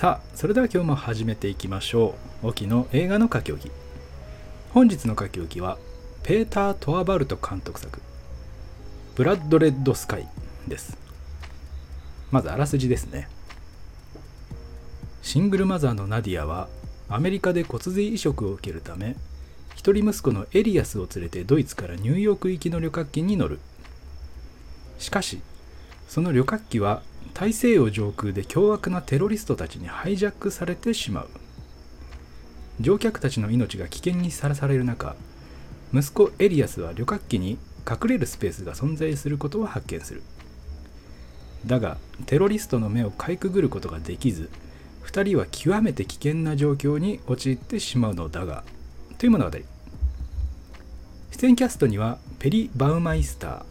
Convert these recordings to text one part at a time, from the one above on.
さあそれでは今日も始めていきましょう。沖の映画の書き置き。本日の書き置きはペーター・トアバルト監督作「ブラッドレッド・スカイ」です。まずあらすじですね。シングルマザーのナディアはアメリカで骨髄移植を受けるため一人息子のエリアスを連れてドイツからニューヨーク行きの旅客機に乗る。しかしその旅客機は大西洋上空で凶悪なテロリストたちにハイジャックされてしまう。乗客たちの命が危険にさらされる中息子エリアスは旅客機に隠れるスペースが存在することを発見する。だがテロリストの目をかいくぐることができず2人は極めて危険な状況に陥ってしまうのだがという物語。出演キャストにはペリ・バウマイスター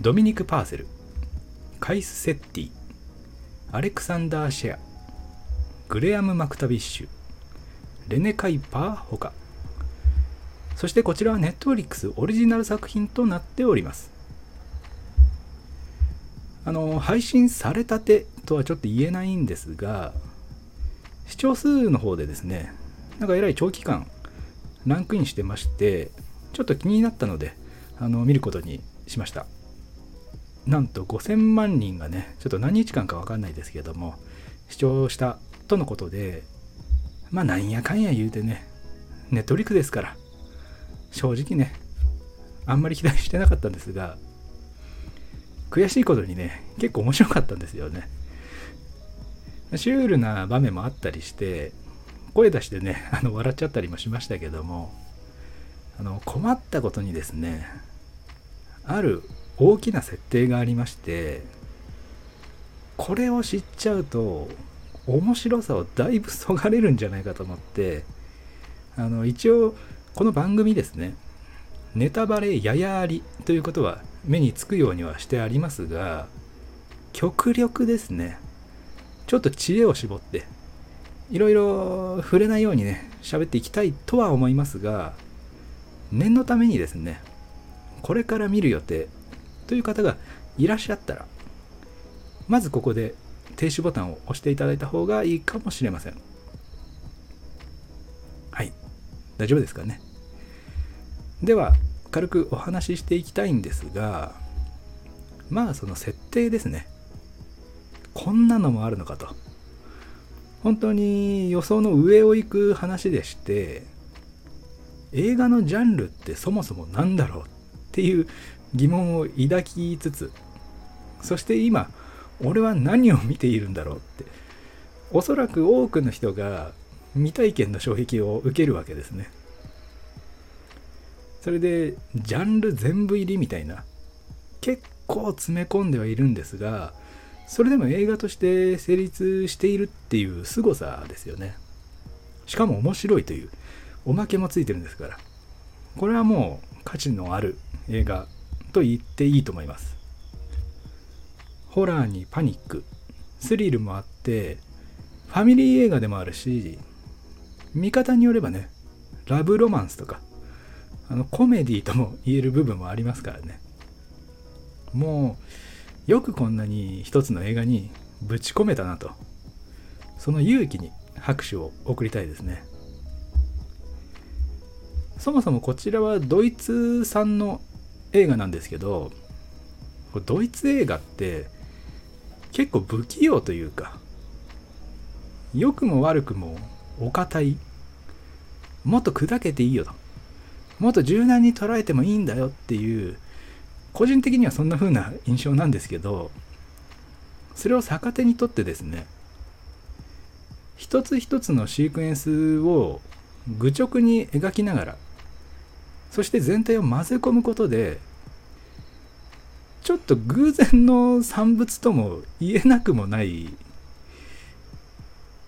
ドミニク・パーセルカイス・セッティアレクサンダー・シェアグレアム・マクタビッシュレネ・カイパーほかそしてこちらはネットフリックスオリジナル作品となっております。あの配信されたてとはちょっと言えないんですが視聴数の方でですねなんかえらい長期間ランクインしてましてちょっと気になったのであの見ることにしました。なんと5000万人がねちょっと何日間か分かんないですけども視聴したとのことでまあなんやかんや言うてねネットリクですから正直ねあんまり期待してなかったんですが悔しいことにね結構面白かったんですよね。シュールな場面もあったりして声出してねあの笑っちゃったりもしましたけどもあの困ったことにですねある大きな設定がありましてこれを知っちゃうと面白さをだいぶそがれるんじゃないかと思ってあの一応この番組ですねネタバレややありということは目につくようにはしてありますが極力ですねちょっと知恵を絞っていろいろ触れないようにね喋っていきたいとは思いますが念のためにですねこれから見る予定という方がいらっしゃったらまずここで停止ボタンを押していただいた方がいいかもしれません。はい。大丈夫ですかね。では軽くお話ししていきたいんですがまあその設定ですね。こんなのもあるのかと。本当に予想の上を行く話でして映画のジャンルってそもそも何だろうっていう疑問を抱きつつそして今俺は何を見ているんだろうっておそらく多くの人が未体験の衝撃を受けるわけですね。それでジャンル全部入りみたいな結構詰め込んではいるんですがそれでも映画として成立しているっていう凄さですよね。しかも面白いというおまけもついてるんですから。これはもう価値のある映画と言っていいと思います。ホラーにパニック。スリルもあってファミリー映画でもあるし見方によればねラブロマンスとかあのコメディとも言える部分もありますからね。もうよくこんなに一つの映画にぶち込めたなと。その勇気に拍手を送りたいですね。そもそもこちらはドイツ産の映画なんですけどドイツ映画って結構不器用というか良くも悪くもお堅い。もっと砕けていいよと。もっと柔軟に捉えてもいいんだよっていう個人的にはそんな風な印象なんですけどそれを逆手にとってですね一つ一つのシークエンスを愚直に描きながらそして全体を混ぜ込むことでちょっと偶然の産物とも言えなくもない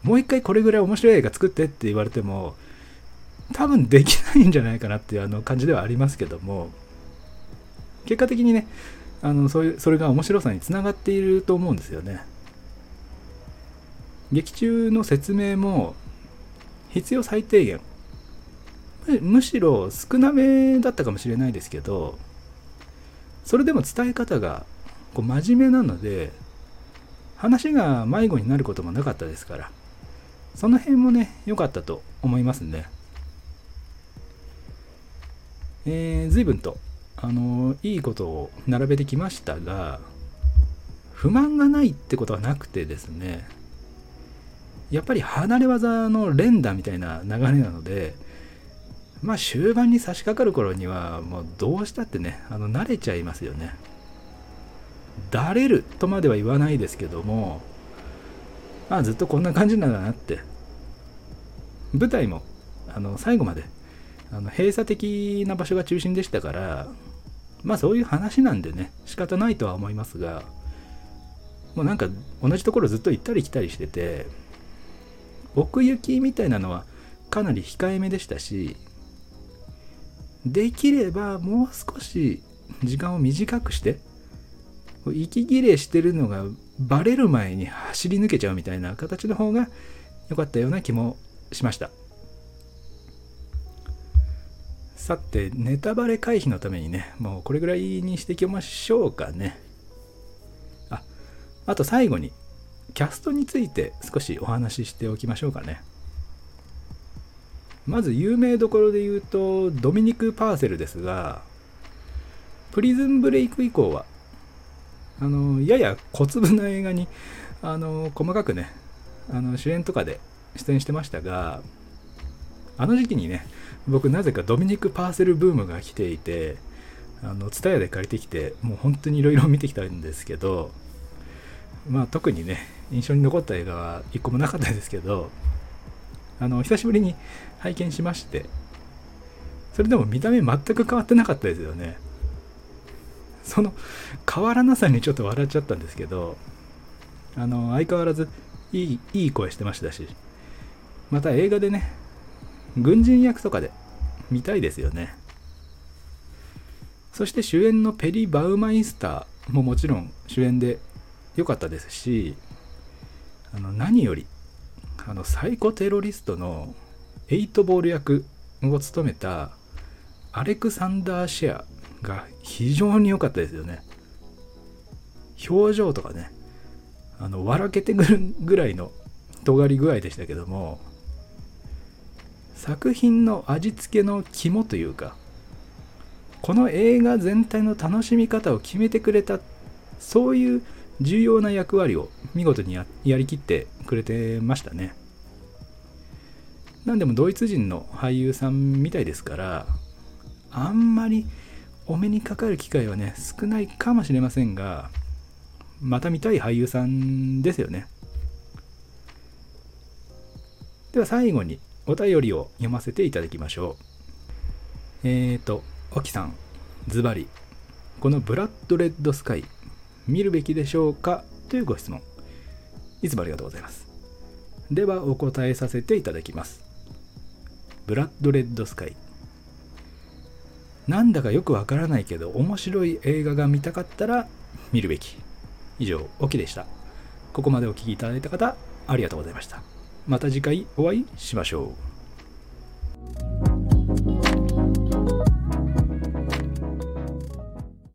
もう一回これぐらい面白い映画作ってって言われても多分できないんじゃないかなっていうあの感じではありますけども結果的にねあのそういうそれが面白さにつながっていると思うんですよね。劇中の説明も必要最低限むしろ少なめだったかもしれないですけどそれでも伝え方がこう真面目なので話が迷子になることもなかったですからその辺もね良かったと思いますね。えー、随分とあのいいことを並べてきましたが不満がないってことはなくてですねやっぱり離れ技の連打みたいな流れなのでまあ終盤に差し掛かる頃にはもうどうしたってねあの慣れちゃいますよね。だれるとまでは言わないですけどもまあずっとこんな感じなんだなって。舞台もあの最後まであの閉鎖的な場所が中心でしたからまあそういう話なんでね仕方ないとは思いますがもうなんか同じところずっと行ったり来たりしてて奥行きみたいなのはかなり控えめでしたしできればもう少し時間を短くして息切れしてるのがバレる前に走り抜けちゃうみたいな形の方が良かったような気もしました。さてネタバレ回避のためにねもうこれぐらいにしていきましょうかね。ああと最後にキャストについて少しお話ししておきましょうかね。まず有名どころで言うとドミニク・パーセルですがプリズンブレイク以降はあのやや小粒な映画にあの細かくねあの主演とかで出演してましたがあの時期にね僕なぜかドミニク・パーセルブームが来ていてあの TSUTAYA で借りてきてもう本当にいろいろ見てきたんですけどまあ特にね印象に残った映画は一個もなかったですけどあの久しぶりに拝見しましてそれでも見た目全く変わってなかったですよね。その変わらなさにちょっと笑っちゃったんですけどあの相変わらずいいいい声してましたしまた映画でね軍人役とかで見たいですよね。そして主演のペリ・バウマイスターももちろん主演で良かったですしあの何よりあのサイコテロリストのエイトボール役を務めたアレクサンダー・シェアが非常に良かったですよね。表情とかねあの笑けてくるぐらいの尖り具合でしたけども作品の味付けの肝というかこの映画全体の楽しみ方を決めてくれたそういう重要な役割を見事にやりきってくれてましたね。何でもドイツ人の俳優さんみたいですからあんまりお目にかかる機会はね少ないかもしれませんがまた見たい俳優さんですよね。では最後にお便りを読ませていただきましょう。えーと沖さんズバリこのブラッドレッドスカイ見るべきでしょうか？というご質問。いつもありがとうございます。ではお答えさせていただきます。ブラッドレッドスカイ。なんだかよくわからないけど面白い映画が見たかったら見るべき。以上オキでした。ここまでお聴きいただいた方ありがとうございました。また次回お会いしましょう。